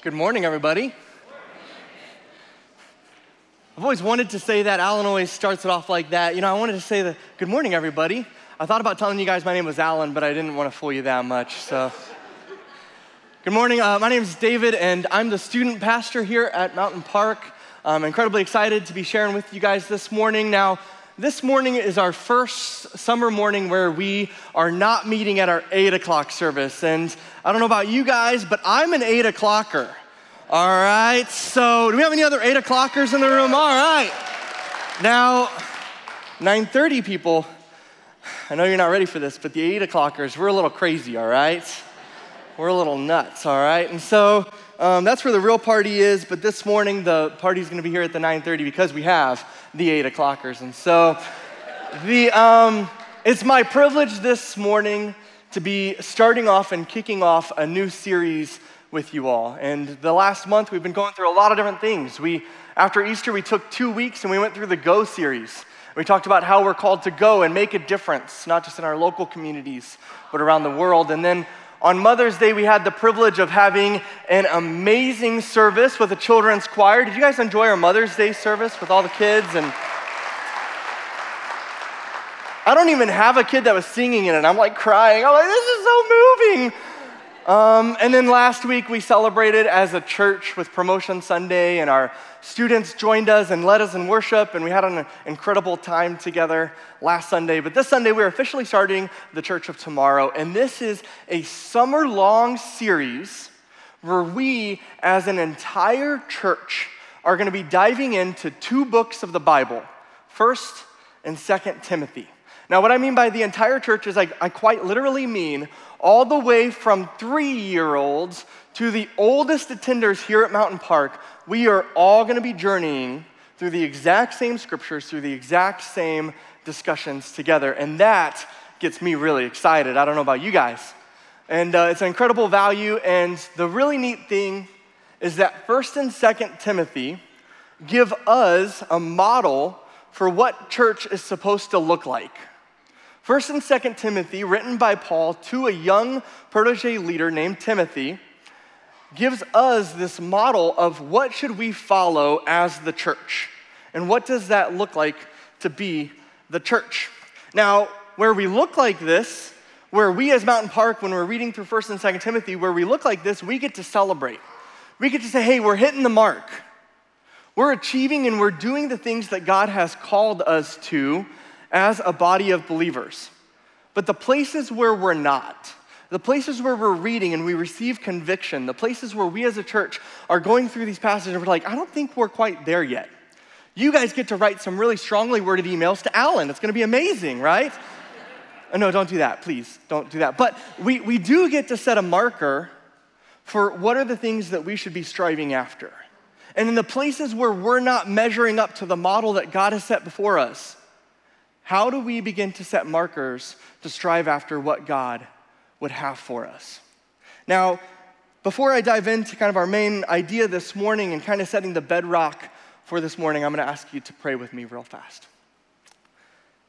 Good morning, everybody. I've always wanted to say that. Alan always starts it off like that. You know, I wanted to say the good morning, everybody. I thought about telling you guys my name was Alan, but I didn't want to fool you that much. So, good morning. Uh, my name is David, and I'm the student pastor here at Mountain Park. I'm incredibly excited to be sharing with you guys this morning. Now, this morning is our first summer morning where we are not meeting at our 8 o'clock service. And I don't know about you guys, but I'm an 8 o'clocker. All right, so do we have any other 8 o'clockers in the room? All right. Now, 9.30 people, I know you're not ready for this, but the 8 o'clockers, we're a little crazy, all right? We're a little nuts, all right? And so um, that's where the real party is, but this morning the party's gonna be here at the 9.30 because we have the 8 o'clockers. And so the, um, it's my privilege this morning to be starting off and kicking off a new series with you all. And the last month we've been going through a lot of different things. We, after Easter, we took two weeks and we went through the Go series. We talked about how we're called to go and make a difference, not just in our local communities, but around the world. And then on Mother's Day, we had the privilege of having an amazing service with a children's choir. Did you guys enjoy our Mother's Day service with all the kids? And I don't even have a kid that was singing in it. I'm like crying. I'm like, this is so moving. Um, and then last week, we celebrated as a church with Promotion Sunday, and our students joined us and led us in worship, and we had an incredible time together last Sunday. But this Sunday, we're officially starting the Church of Tomorrow, and this is a summer long series where we, as an entire church, are going to be diving into two books of the Bible, 1st and 2nd Timothy. Now, what I mean by the entire church is I, I quite literally mean all the way from three year olds to the oldest attenders here at Mountain Park. We are all going to be journeying through the exact same scriptures, through the exact same discussions together. And that gets me really excited. I don't know about you guys. And uh, it's an incredible value. And the really neat thing is that 1st and 2nd Timothy give us a model for what church is supposed to look like. First and Second Timothy, written by Paul to a young protege leader named Timothy, gives us this model of what should we follow as the church. And what does that look like to be the church? Now, where we look like this, where we as Mountain Park, when we're reading through 1st and 2nd Timothy, where we look like this, we get to celebrate. We get to say, hey, we're hitting the mark. We're achieving and we're doing the things that God has called us to as a body of believers. But the places where we're not, the places where we're reading and we receive conviction, the places where we as a church are going through these passages and we're like, I don't think we're quite there yet. You guys get to write some really strongly worded emails to Alan. It's gonna be amazing, right? no, don't do that, please. Don't do that. But we, we do get to set a marker for what are the things that we should be striving after. And in the places where we're not measuring up to the model that God has set before us, how do we begin to set markers to strive after what God would have for us? Now, before I dive into kind of our main idea this morning and kind of setting the bedrock for this morning, I'm going to ask you to pray with me real fast.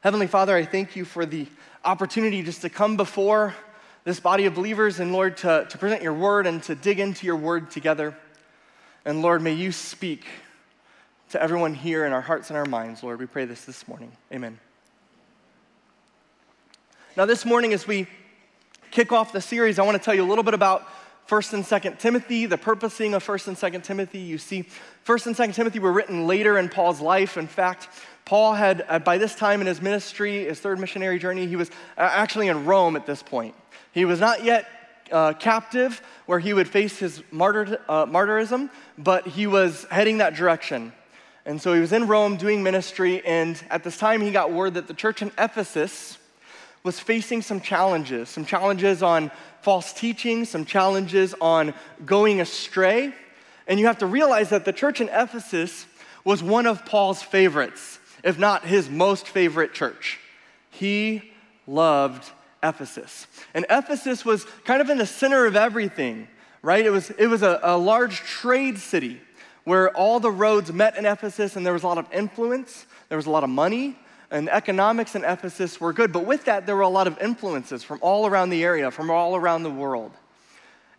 Heavenly Father, I thank you for the opportunity just to come before this body of believers and Lord, to, to present your word and to dig into your word together. And Lord, may you speak to everyone here in our hearts and our minds, Lord. We pray this this morning. Amen. Now, this morning, as we kick off the series, I want to tell you a little bit about 1st and 2nd Timothy, the purposing of 1st and 2nd Timothy. You see, 1st and 2nd Timothy were written later in Paul's life. In fact, Paul had, uh, by this time in his ministry, his third missionary journey, he was uh, actually in Rome at this point. He was not yet uh, captive where he would face his martyr, uh, martyrism, but he was heading that direction. And so he was in Rome doing ministry, and at this time he got word that the church in Ephesus was facing some challenges some challenges on false teaching, some challenges on going astray. And you have to realize that the church in Ephesus was one of Paul's favorites, if not his most favorite church. He loved Ephesus. And Ephesus was kind of in the center of everything, right? It was, it was a, a large trade city where all the roads met in Ephesus, and there was a lot of influence, there was a lot of money, and economics in Ephesus were good, but with that, there were a lot of influences from all around the area, from all around the world.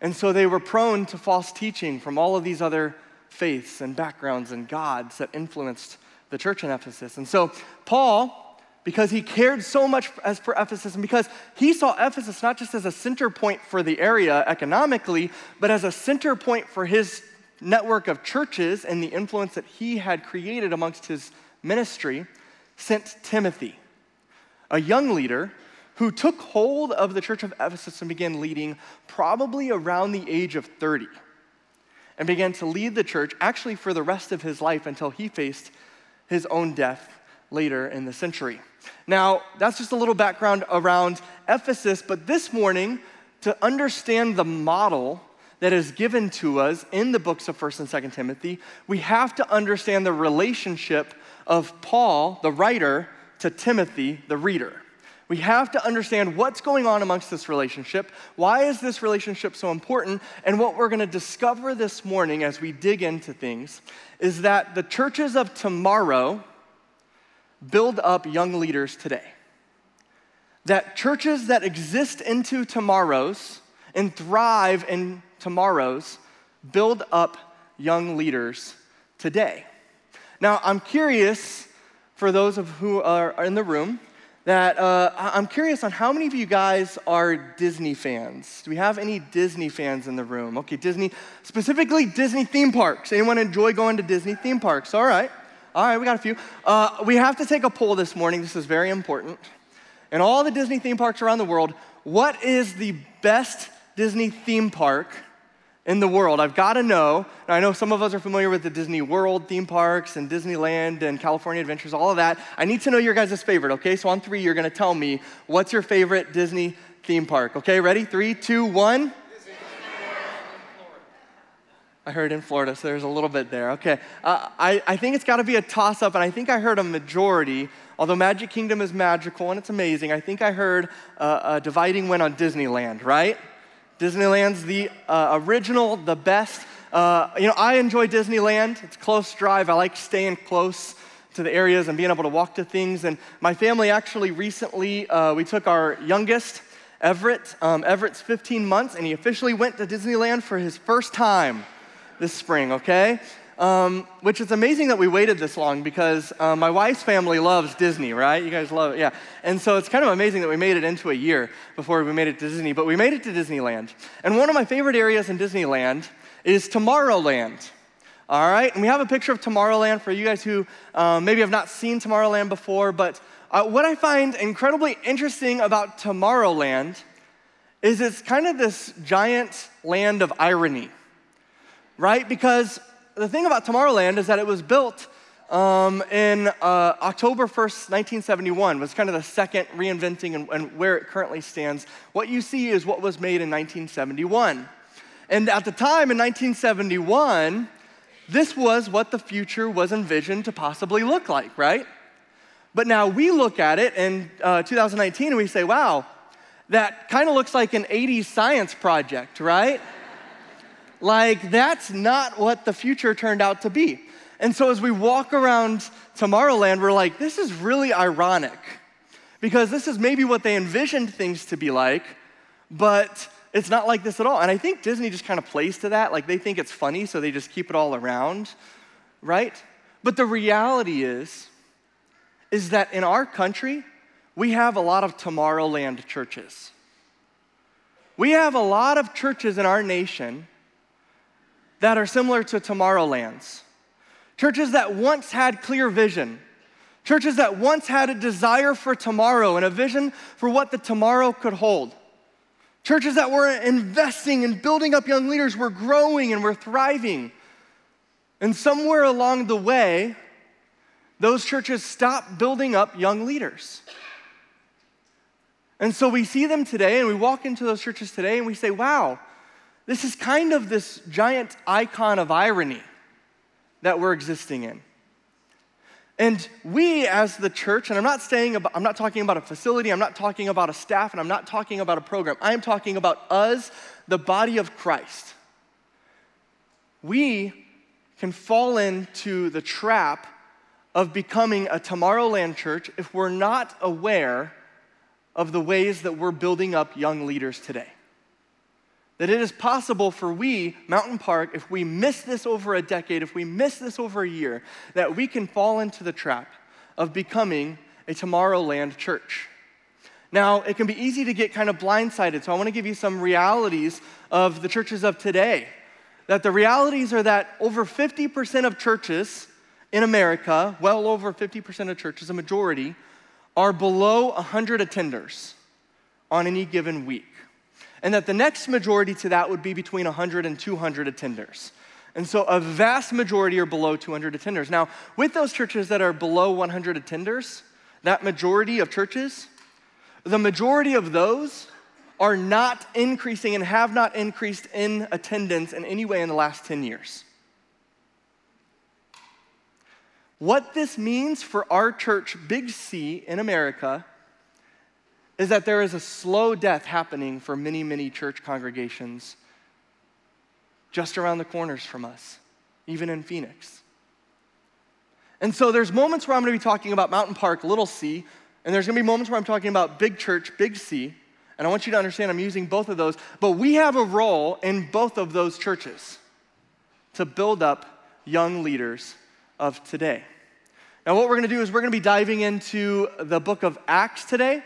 And so they were prone to false teaching from all of these other faiths and backgrounds and gods that influenced the church in Ephesus. And so Paul, because he cared so much as for Ephesus and because he saw Ephesus not just as a center point for the area economically, but as a center point for his network of churches and the influence that he had created amongst his ministry, sent Timothy, a young leader who took hold of the church of Ephesus and began leading probably around the age of 30 and began to lead the church actually for the rest of his life until he faced his own death later in the century. Now, that's just a little background around Ephesus, but this morning, to understand the model that is given to us in the books of 1st and 2nd Timothy, we have to understand the relationship of Paul, the writer, to Timothy, the reader. We have to understand what's going on amongst this relationship. Why is this relationship so important? And what we're going to discover this morning as we dig into things is that the churches of tomorrow build up young leaders today. That churches that exist into tomorrows and thrive in tomorrows build up young leaders today. Now, I'm curious for those of who are in the room that uh, I'm curious on how many of you guys are Disney fans? Do we have any Disney fans in the room? Okay, Disney, specifically Disney theme parks. Anyone enjoy going to Disney theme parks? All right. All right, we got a few. Uh, we have to take a poll this morning. This is very important. In all the Disney theme parks around the world, what is the best Disney theme park in the world. I've got to know, I know some of us are familiar with the Disney World theme parks and Disneyland and California Adventures, all of that. I need to know your guys' favorite, okay? So on three, you're going to tell me what's your favorite Disney theme park, okay? Ready? Three, two, one. I heard in Florida, so there's a little bit there. Okay. Uh, I, I think it's got to be a toss up, and I think I heard a majority. Although Magic Kingdom is magical and it's amazing, I think I heard uh, a dividing win on Disneyland, right? Disneyland's the uh, original, the best. Uh, you know, I enjoy Disneyland. It's close drive. I like staying close to the areas and being able to walk to things. And my family actually recently, uh, we took our youngest, Everett. Um, Everett's 15 months, and he officially went to Disneyland for his first time this spring, okay? Um, which is amazing that we waited this long because uh, my wife's family loves Disney, right? You guys love it, yeah. And so it's kind of amazing that we made it into a year before we made it to Disney, but we made it to Disneyland. And one of my favorite areas in Disneyland is Tomorrowland. All right, and we have a picture of Tomorrowland for you guys who um, maybe have not seen Tomorrowland before, but uh, what I find incredibly interesting about Tomorrowland is it's kind of this giant land of irony, right? Because the thing about Tomorrowland is that it was built um, in uh, October 1st, 1971, was kind of the second reinventing and, and, where it currently stands. What you see is what was made in 1971. And at the time in 1971, this was what the future was envisioned to possibly look like, right? But now we look at it in uh, 2019 and we say, wow, that kind of looks like an 80s science project, right? Like, that's not what the future turned out to be. And so, as we walk around Tomorrowland, we're like, this is really ironic because this is maybe what they envisioned things to be like, but it's not like this at all. And I think Disney just kind of plays to that. Like, they think it's funny, so they just keep it all around, right? But the reality is, is that in our country, we have a lot of Tomorrowland churches. We have a lot of churches in our nation that are similar to Tomorrowlands. Churches that once had clear vision. Churches that once had a desire for tomorrow and a vision for what the tomorrow could hold. Churches that were investing and building up young leaders were growing and were thriving. And somewhere along the way, those churches stopped building up young leaders. And so we see them today and we walk into those churches today and we say, wow, this is kind of this giant icon of irony that we're existing in. And we as the church, and I'm not saying about, I'm not talking about a facility, I'm not talking about a staff, and I'm not talking about a program. I'm talking about us, the body of Christ. We can fall into the trap of becoming a Tomorrowland church if we're not aware of the ways that we're building up young leaders today that it is possible for we, Mountain Park, if we miss this over a decade, if we miss this over a year, that we can fall into the trap of becoming a Tomorrowland church. Now, it can be easy to get kind of blindsided, so I want to give you some realities of the churches of today. That the realities are that over 50% of churches in America, well over 50% of churches, a majority, are below 100 attenders on any given week and that the next majority to that would be between 100 and 200 attenders. And so a vast majority are below 200 attenders. Now, with those churches that are below 100 attenders, that majority of churches, the majority of those are not increasing and have not increased in attendance in any way in the last 10 years. What this means for our church, Big C, in America, is that there is a slow death happening for many, many church congregations just around the corners from us, even in Phoenix. And so there's moments where I'm going to be talking about Mountain Park, Little C, and there's going to be moments where I'm talking about Big Church, Big C. And I want you to understand I'm using both of those, but we have a role in both of those churches to build up young leaders of today. Now, what we're going to do is we're going to be diving into the book of Acts today.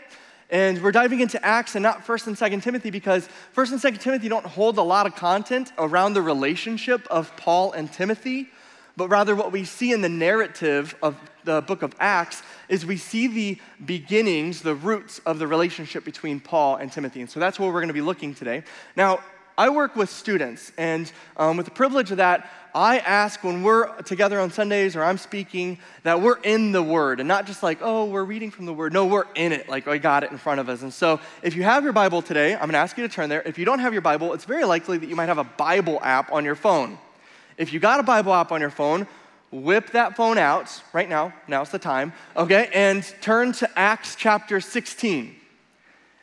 And we're diving into Acts and not 1st and 2nd Timothy because 1st and 2nd Timothy don't hold a lot of content around the relationship of Paul and Timothy, but rather what we see in the narrative of the book of Acts is we see the beginnings, the roots of the relationship between Paul and Timothy. And so that's where we're going to be looking today. Now, I work with students, and um, with the privilege of that, I ask when we're together on Sundays or I'm speaking that we're in the Word and not just like, oh, we're reading from the Word. No, we're in it, like I got it in front of us. And so if you have your Bible today, I'm gonna ask you to turn there. If you don't have your Bible, it's very likely that you might have a Bible app on your phone. If you got a Bible app on your phone, whip that phone out right now, now's the time, okay, and turn to Acts chapter 16.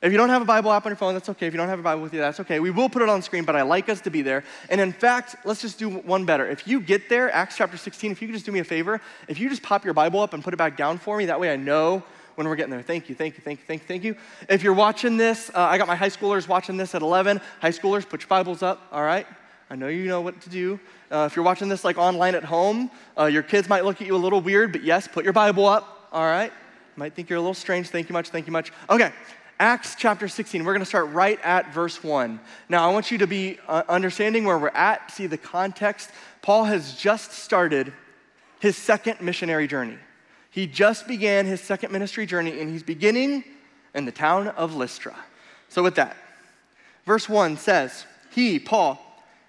If you don't have a Bible app on your phone, that's okay. If you don't have a Bible with you, that's okay. We will put it on screen, but I like us to be there. And in fact, let's just do one better. If you get there, Acts chapter 16, if you could just do me a favor, if you just pop your Bible up and put it back down for me, that way I know when we're getting there. Thank you, thank you, thank you, thank you, thank you. If you're watching this, uh, I got my high schoolers watching this at 11. High schoolers, put your Bibles up, all right? I know you know what to do. Uh, if you're watching this like online at home, uh, your kids might look at you a little weird, but yes, put your Bible up, all right? Might think you're a little strange. Thank you much, thank you much. Okay, Acts chapter 16. We're going to start right at verse 1. Now, I want you to be uh, understanding where we're at, see the context. Paul has just started his second missionary journey. He just began his second ministry journey, and he's beginning in the town of Lystra. So, with that, verse 1 says, He, Paul,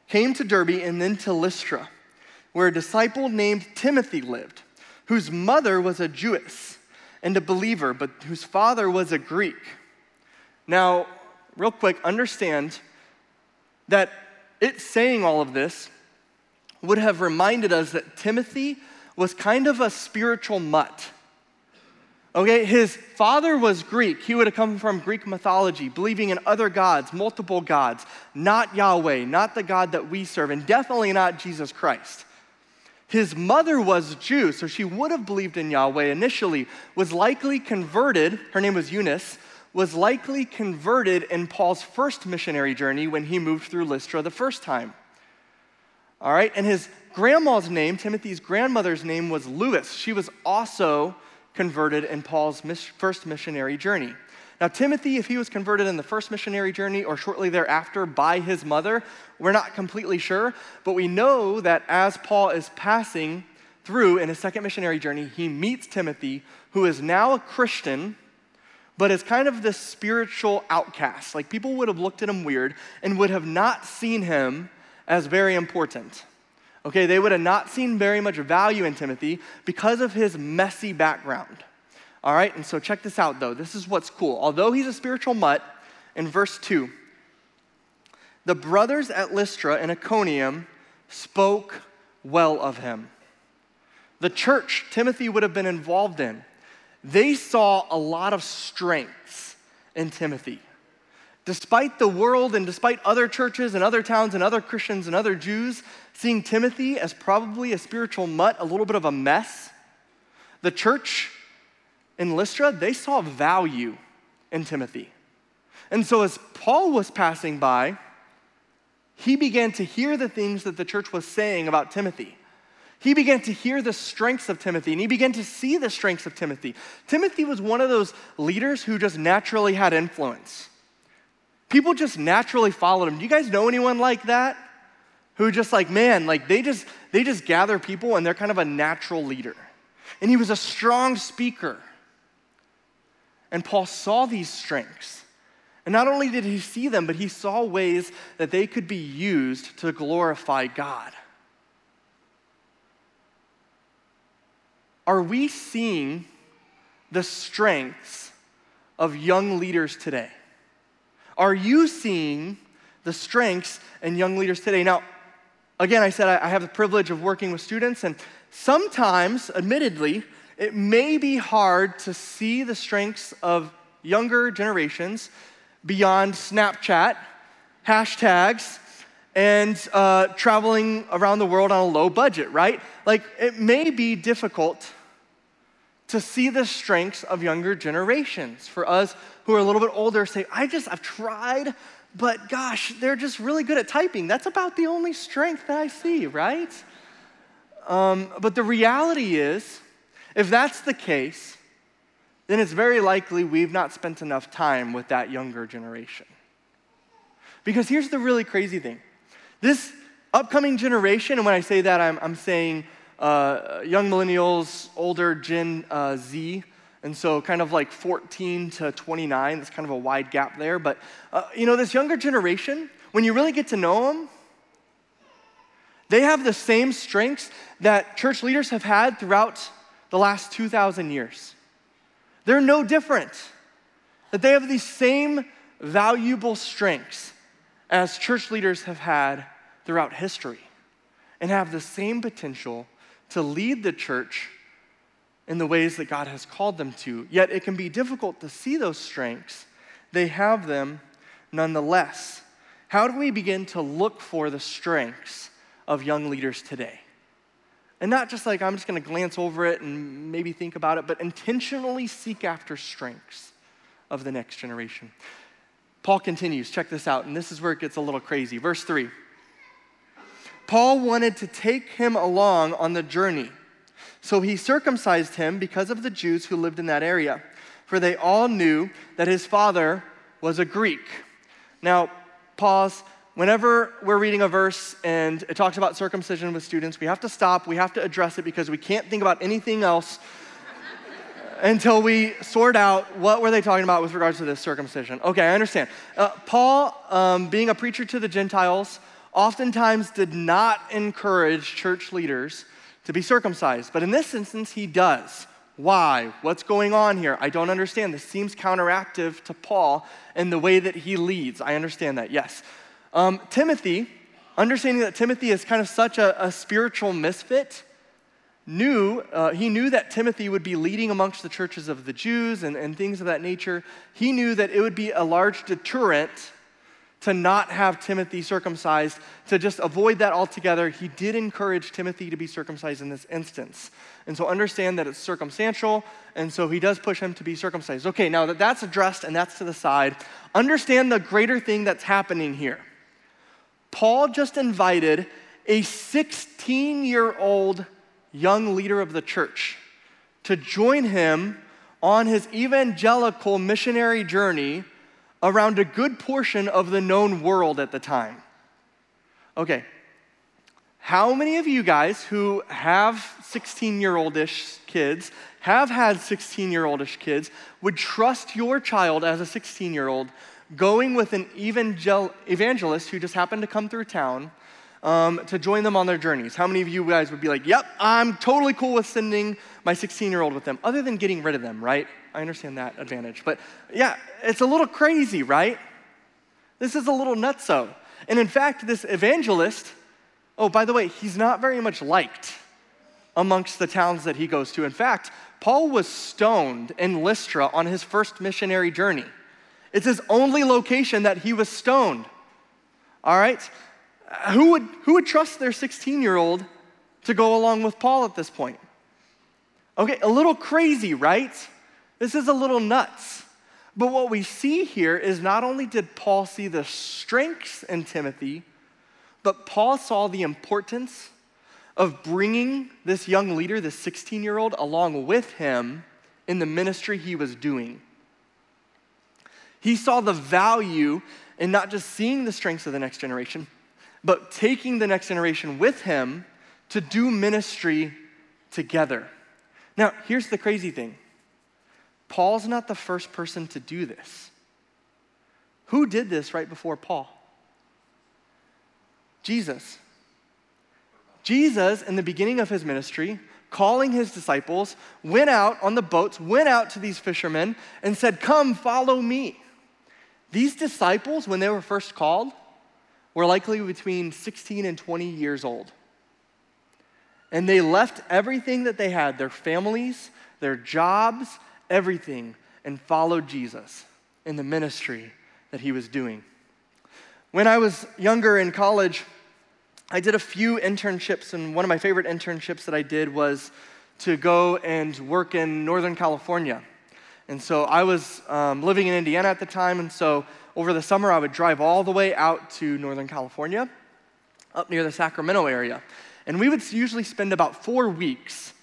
came to Derbe and then to Lystra, where a disciple named Timothy lived, whose mother was a Jewess and a believer, but whose father was a Greek. Now, real quick, understand that it saying all of this would have reminded us that Timothy was kind of a spiritual mutt. Okay, his father was Greek. He would have come from Greek mythology, believing in other gods, multiple gods, not Yahweh, not the God that we serve, and definitely not Jesus Christ. His mother was Jew, so she would have believed in Yahweh initially, was likely converted. Her name was Eunice, was likely converted in Paul's first missionary journey when he moved through Lystra the first time. All right, and his grandma's name, Timothy's grandmother's name was Lois. She was also converted in Paul's first missionary journey. Now, Timothy, if he was converted in the first missionary journey or shortly thereafter by his mother, we're not completely sure, but we know that as Paul is passing through in his second missionary journey, he meets Timothy, who is now a Christian but as kind of this spiritual outcast. Like people would have looked at him weird and would have not seen him as very important. Okay, they would have not seen very much value in Timothy because of his messy background. All right, and so check this out though. This is what's cool. Although he's a spiritual mutt, in verse 2, the brothers at Lystra and Iconium spoke well of him. The church Timothy would have been involved in they saw a lot of strengths in Timothy. Despite the world and despite other churches and other towns and other Christians and other Jews seeing Timothy as probably a spiritual mutt, a little bit of a mess, the church in Lystra, they saw value in Timothy. And so as Paul was passing by, he began to hear the things that the church was saying about Timothy. He began to hear the strengths of Timothy and he began to see the strengths of Timothy. Timothy was one of those leaders who just naturally had influence. People just naturally followed him. Do you guys know anyone like that? Who just like, man, like they just they just gather people and they're kind of a natural leader. And he was a strong speaker. And Paul saw these strengths. And not only did he see them, but he saw ways that they could be used to glorify God. Are we seeing the strengths of young leaders today? Are you seeing the strengths in young leaders today? Now, again, I said I have the privilege of working with students, and sometimes, admittedly, it may be hard to see the strengths of younger generations beyond Snapchat, hashtags, and uh, traveling around the world on a low budget, right? Like, it may be difficult to see the strengths of younger generations. For us who are a little bit older, say, I just, I've tried, but gosh, they're just really good at typing. That's about the only strength that I see, right? Um, but the reality is, if that's the case, then it's very likely we've not spent enough time with that younger generation. Because here's the really crazy thing this upcoming generation, and when I say that, I'm, I'm saying uh, young millennials, older Gen uh, Z, and so kind of like 14 to 29, there's kind of a wide gap there. But, uh, you know, this younger generation, when you really get to know them, they have the same strengths that church leaders have had throughout the last 2,000 years. They're no different. That they have these same valuable strengths as church leaders have had throughout history and have the same potential to lead the church in the ways that God has called them to. Yet it can be difficult to see those strengths. They have them nonetheless. How do we begin to look for the strengths of young leaders today? And not just like I'm just going to glance over it and maybe think about it, but intentionally seek after strengths of the next generation. Paul continues, check this out, and this is where it gets a little crazy. Verse 3 Paul wanted to take him along on the journey, so he circumcised him because of the Jews who lived in that area, for they all knew that his father was a Greek. Now, pause whenever we're reading a verse and it talks about circumcision with students, we have to stop, we have to address it because we can't think about anything else until we sort out what were they talking about with regards to this circumcision. Okay, I understand. Uh, Paul, um, being a preacher to the Gentiles, oftentimes did not encourage church leaders to be circumcised, but in this instance, he does. Why? What's going on here? I don't understand. This seems counteractive to Paul and the way that he leads. I understand that, yes. Um, Timothy, understanding that Timothy is kind of such a, a spiritual misfit, knew uh, he knew that timothy would be leading amongst the churches of the jews and, and things of that nature he knew that it would be a large deterrent to not have timothy circumcised. To just avoid that altogether he did encourage timothy to be circumcised in this instance. And so understand that it's circumstantial and so he does push him to be circumcised. Okay now that that's addressed and that's to the side understand the greater thing that's happening here. Paul just invited a 16 year old young leader of the church to join him on his evangelical missionary journey around a good portion of the known world at the time. Okay, how many of you guys who have 16 year oldish kids, have had 16 year oldish kids, would trust your child as a 16 year old going with an evangel- evangelist who just happened to come through town um, to join them on their journeys. How many of you guys would be like, yep, I'm totally cool with sending my 16 year old with them, other than getting rid of them, right? I understand that advantage. But yeah, it's a little crazy, right? This is a little nutso. And in fact, this evangelist, oh, by the way, he's not very much liked amongst the towns that he goes to. In fact, Paul was stoned in Lystra on his first missionary journey. It's his only location that he was stoned. All right? Who would, who would trust their 16 year old to go along with Paul at this point? Okay, a little crazy, right? This is a little nuts. But what we see here is not only did Paul see the strengths in Timothy, But Paul saw the importance of bringing this young leader, this 16 year old, along with him in the ministry he was doing. He saw the value in not just seeing the strengths of the next generation, but taking the next generation with him to do ministry together. Now, here's the crazy thing Paul's not the first person to do this. Who did this right before Paul? Jesus. Jesus, in the beginning of his ministry, calling his disciples, went out on the boats, went out to these fishermen, and said, Come, follow me. These disciples, when they were first called, were likely between 16 and 20 years old. And they left everything that they had their families, their jobs, everything and followed Jesus in the ministry that he was doing. When I was younger in college, I did a few internships, and one of my favorite internships that I did was to go and work in Northern California. And so I was um, living in Indiana at the time, and so over the summer I would drive all the way out to Northern California, up near the Sacramento area. And we would usually spend about four weeks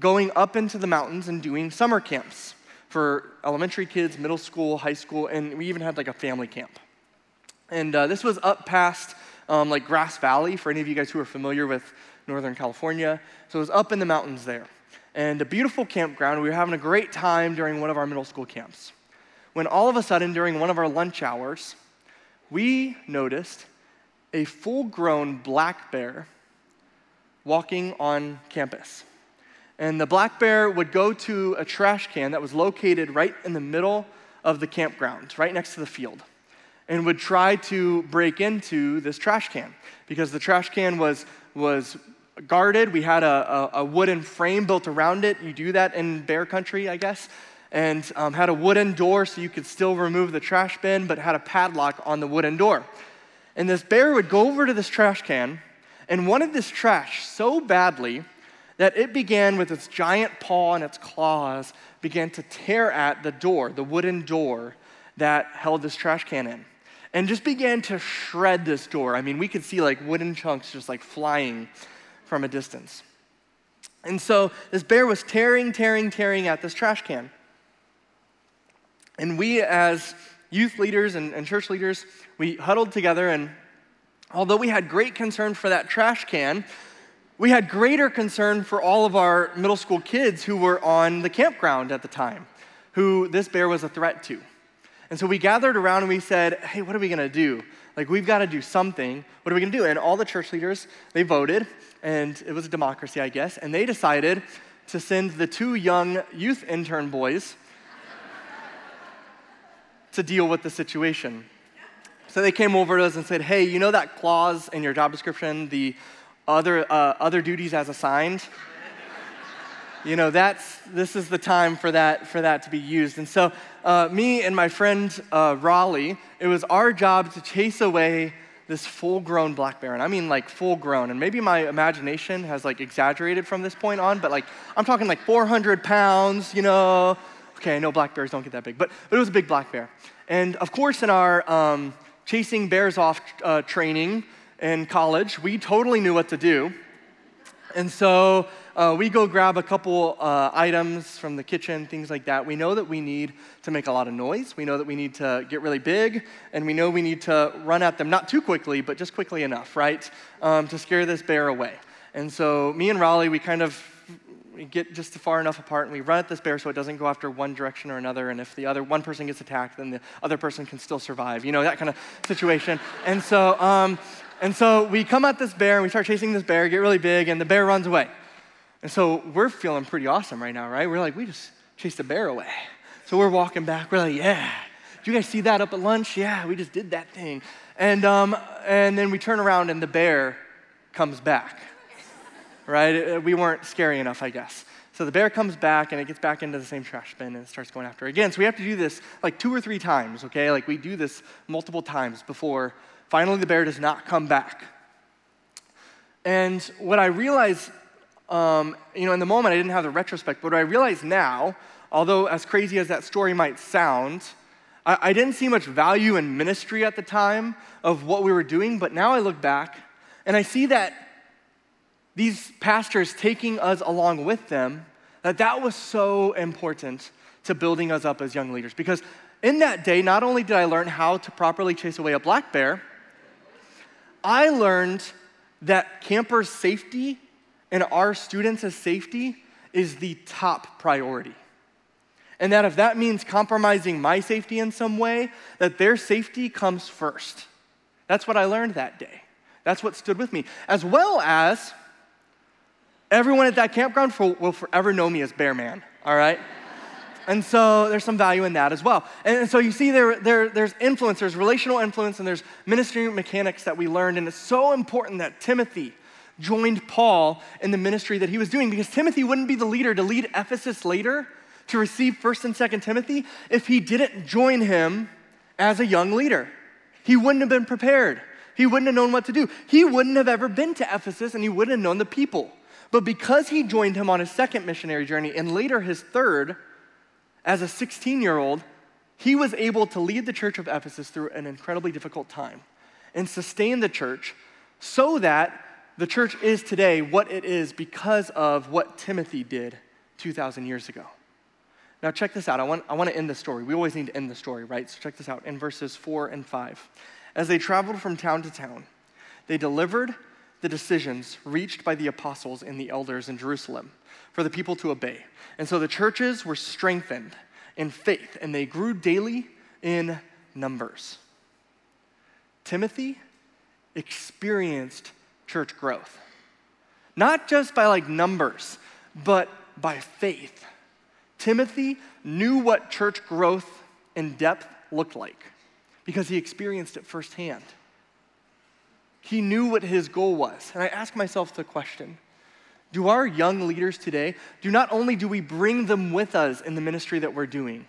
going up into the mountains and doing summer camps for elementary kids, middle school, high school, and we even had like a family camp. And uh, this was up past um, like Grass Valley, for any of you guys who are familiar with Northern California. So it was up in the mountains there. And a beautiful campground. We were having a great time during one of our middle school camps. When all of a sudden, during one of our lunch hours, we noticed a full grown black bear walking on campus. And the black bear would go to a trash can that was located right in the middle of the campground, right next to the field, and would try to break into this trash can because the trash can was, was guarded. We had a, a, a wooden frame built around it. You do that in bear country, I guess. And um, had a wooden door so you could still remove the trash bin, but had a padlock on the wooden door. And this bear would go over to this trash can and wanted this trash so badly that it began with its giant paw and its claws, began to tear at the door, the wooden door that held this trash can in, and just began to shred this door. I mean, we could see like wooden chunks just like flying from a distance. And so this bear was tearing, tearing, tearing at this trash can. And we, as youth leaders and, and church leaders, we huddled together, and although we had great concern for that trash can, we had greater concern for all of our middle school kids who were on the campground at the time, who this bear was a threat to. And so we gathered around and we said, hey, what are we gonna do? Like, we've gotta do something. What are we gonna do? And all the church leaders, they voted, and it was a democracy, I guess, and they decided to send the two young youth intern boys to deal with the situation. So they came over to us and said, hey, you know that clause in your job description, the other, uh, other duties as assigned. you know, that's, this is the time for that, for that to be used. And so, uh, me and my friend uh, Raleigh, it was our job to chase away this full grown black bear. And I mean like full grown. And maybe my imagination has like exaggerated from this point on, but like I'm talking like 400 pounds, you know. Okay, I know black bears don't get that big, but, but it was a big black bear. And of course, in our um, chasing bears off uh, training, in college, we totally knew what to do. And so uh, we go grab a couple uh, items from the kitchen, things like that. We know that we need to make a lot of noise. We know that we need to get really big, and we know we need to run at them, not too quickly, but just quickly enough, right, um, to scare this bear away. And so me and Raleigh, we kind of we get just far enough apart and we run at this bear so it doesn't go after one direction or another. And if the other one person gets attacked, then the other person can still survive. You know that kind of situation. And so um, and so we come at this bear and we start chasing this bear, get really big, and the bear runs away. And so we're feeling pretty awesome right now, right? We're like, we just chased the bear away. So we're walking back. We're like, yeah. Do you guys see that up at lunch? Yeah, we just did that thing. And, um, and then we turn around and the bear comes back, right? Uh, we weren't scary enough, I guess. So the bear comes back and it gets back into the same trash bin and starts going after it again. So we have to do this like two or three times, okay? Like we do this multiple times before Finally, the bear does not come back. And what I realized, um, you know, in the moment I didn't have the retrospect, but what I realize now, although as crazy as that story might sound, I, I didn't see much value in ministry at the time of what we were doing, but now I look back And I see that these pastors taking us along with them, that that was so important to building us up as young leaders. Because in that day, not only did I learn how to properly chase away a black bear, I learned that campers' safety and our students' safety is the top priority. And that if that means compromising my safety in some way, that their safety comes first. That's what I learned that day. That's what stood with me. As well as everyone at that campground will forever know me as Bear Man, all right? And so there's some value in that as well. And so you see there, there, there's influence, there's relational influence, and there's ministry mechanics that we learned. And it's so important that Timothy joined Paul in the ministry that he was doing because Timothy wouldn't be the leader to lead Ephesus later to receive 1st and 2nd Timothy if he didn't join him as a young leader. He wouldn't have been prepared. He wouldn't have known what to do. He wouldn't have ever been to Ephesus and he wouldn't have known the people. But because he joined him on his second missionary journey and later his third, as a 16 year old, he was able to lead the church of Ephesus through an incredibly difficult time and sustain the church so that the church is today what it is because of what Timothy did 2,000 years ago. Now, check this out. I want, I want to end the story. We always need to end the story, right? So, check this out in verses 4 and 5. As they traveled from town to town, they delivered the decisions reached by the apostles and the elders in Jerusalem for the people to obey. And so the churches were strengthened in faith and they grew daily in numbers. Timothy experienced church growth, not just by like numbers, but by faith. Timothy knew what church growth and depth looked like because he experienced it firsthand. He knew what his goal was. And I ask myself the question do our young leaders today, do not only do we bring them with us in the ministry that we're doing,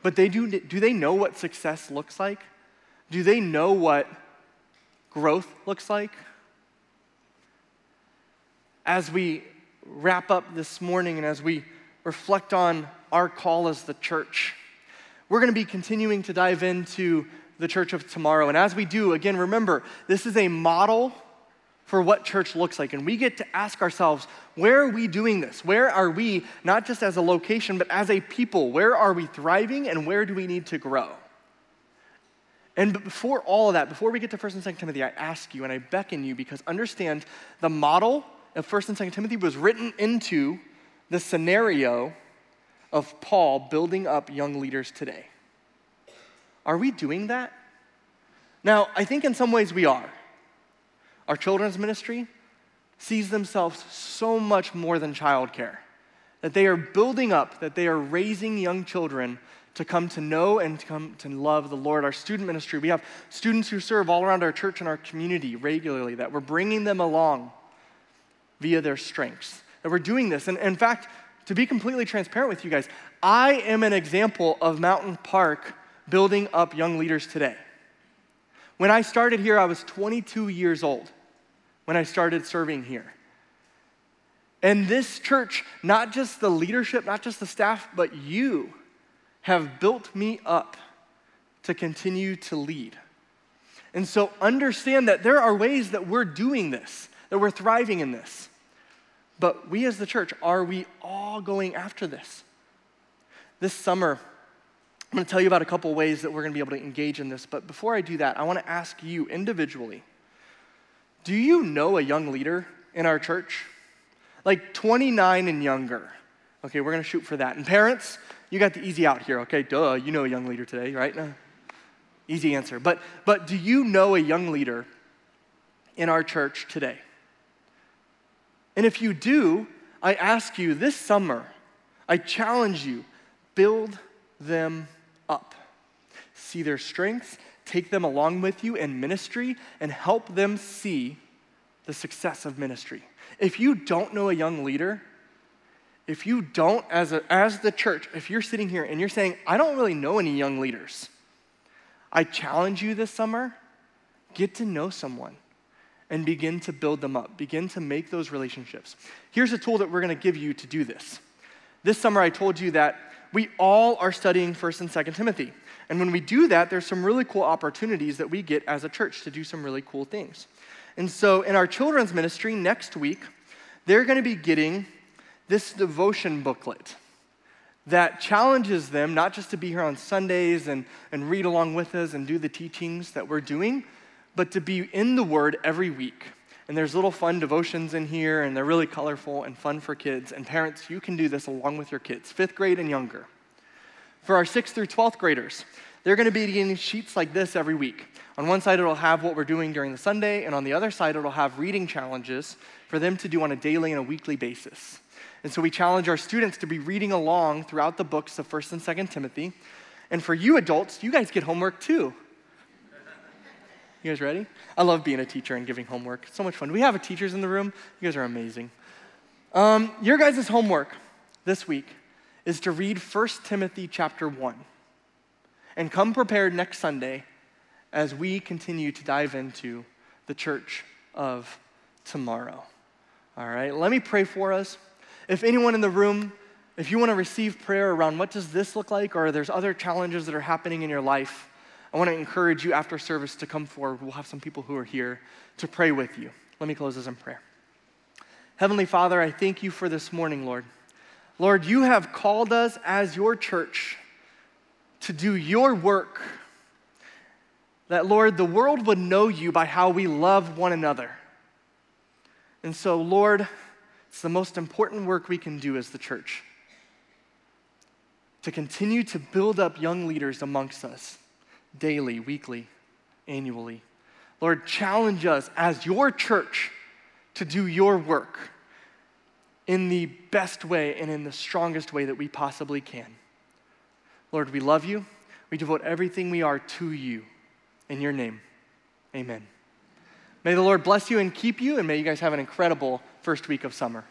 but they do, do they know what success looks like? Do they know what growth looks like? As we wrap up this morning and as we reflect on our call as the church, we're going to be continuing to dive into the church of tomorrow. And as we do, again, remember, this is a model for what church looks like. And we get to ask ourselves, where are we doing this? Where are we, not just as a location, but as a people? Where are we thriving and where do we need to grow? And before all of that, before we get to 1st and 2nd Timothy, I ask you and I beckon you because understand the model of 1st and 2nd Timothy was written into the scenario of Paul building up young leaders today. Are we doing that? Now, I think in some ways we are. Our children's ministry sees themselves so much more than childcare, that they are building up, that they are raising young children to come to know and to come to love the Lord. Our student ministry, we have students who serve all around our church and our community regularly, that we're bringing them along via their strengths. That we're doing this. And in fact, to be completely transparent with you guys, I am an example of Mountain Park building up young leaders today. When I started here, I was 22 years old when I started serving here. And this church, not just the leadership, not just the staff, but you have built me up to continue to lead. And so understand that there are ways that we're doing this, that we're thriving in this. But we as the church, are we all going after this? This summer, I'm going to tell you about a couple ways that we're going to be able to engage in this, but before I do that, I want to ask you individually do you know a young leader in our church? Like 29 and younger. Okay, we're going to shoot for that. And parents, you got the easy out here, okay? Duh, you know a young leader today, right? No. Easy answer. But, but do you know a young leader in our church today? And if you do, I ask you this summer, I challenge you, build them up. See their strengths, take them along with you in ministry, and help them see the success of ministry. If you don't know a young leader, if you don't, as, a, as the church, if you're sitting here and you're saying, I don't really know any young leaders, I challenge you this summer get to know someone and begin to build them up, begin to make those relationships. Here's a tool that we're gonna give you to do this. This summer, I told you that we all are studying 1st and 2nd Timothy. And when we do that, there's some really cool opportunities that we get as a church to do some really cool things. And so, in our children's ministry next week, they're going to be getting this devotion booklet that challenges them not just to be here on Sundays and, and read along with us and do the teachings that we're doing, but to be in the Word every week. And there's little fun devotions in here, and they're really colorful and fun for kids. And parents, you can do this along with your kids, fifth grade and younger. For our sixth through 12th graders, they're going to be getting sheets like this every week. On one side, it'll have what we're doing during the Sunday, and on the other side, it'll have reading challenges for them to do on a daily and a weekly basis. And so we challenge our students to be reading along throughout the books of 1st and 2nd Timothy. And for you adults, you guys get homework too. You guys ready? I love being a teacher and giving homework. It's so much fun. We have a teachers in the room. You guys are amazing. Um, your guys' homework this week is to read 1 Timothy chapter 1 and come prepared next Sunday as we continue to dive into the church of tomorrow. All right, let me pray for us. If anyone in the room, if you want to receive prayer around what does this look like, or there's other challenges that are happening in your life, I want to encourage you after service to come forward. We'll have some people who are here to pray with you. Let me close this in prayer. Heavenly Father, I thank you for this morning, Lord. Lord, you have called us as your church to do your work. That, Lord, the world would know you by how we love one another. And so, Lord, it's the most important work we can do as the church to continue to build up young leaders amongst us daily, weekly, annually. Lord, challenge us as your church to do your work in the best way and in the strongest way that we possibly can. Lord, we love you. We devote everything we are to you. In your name, amen. May the Lord bless you and keep you, and may you guys have an incredible first week of summer.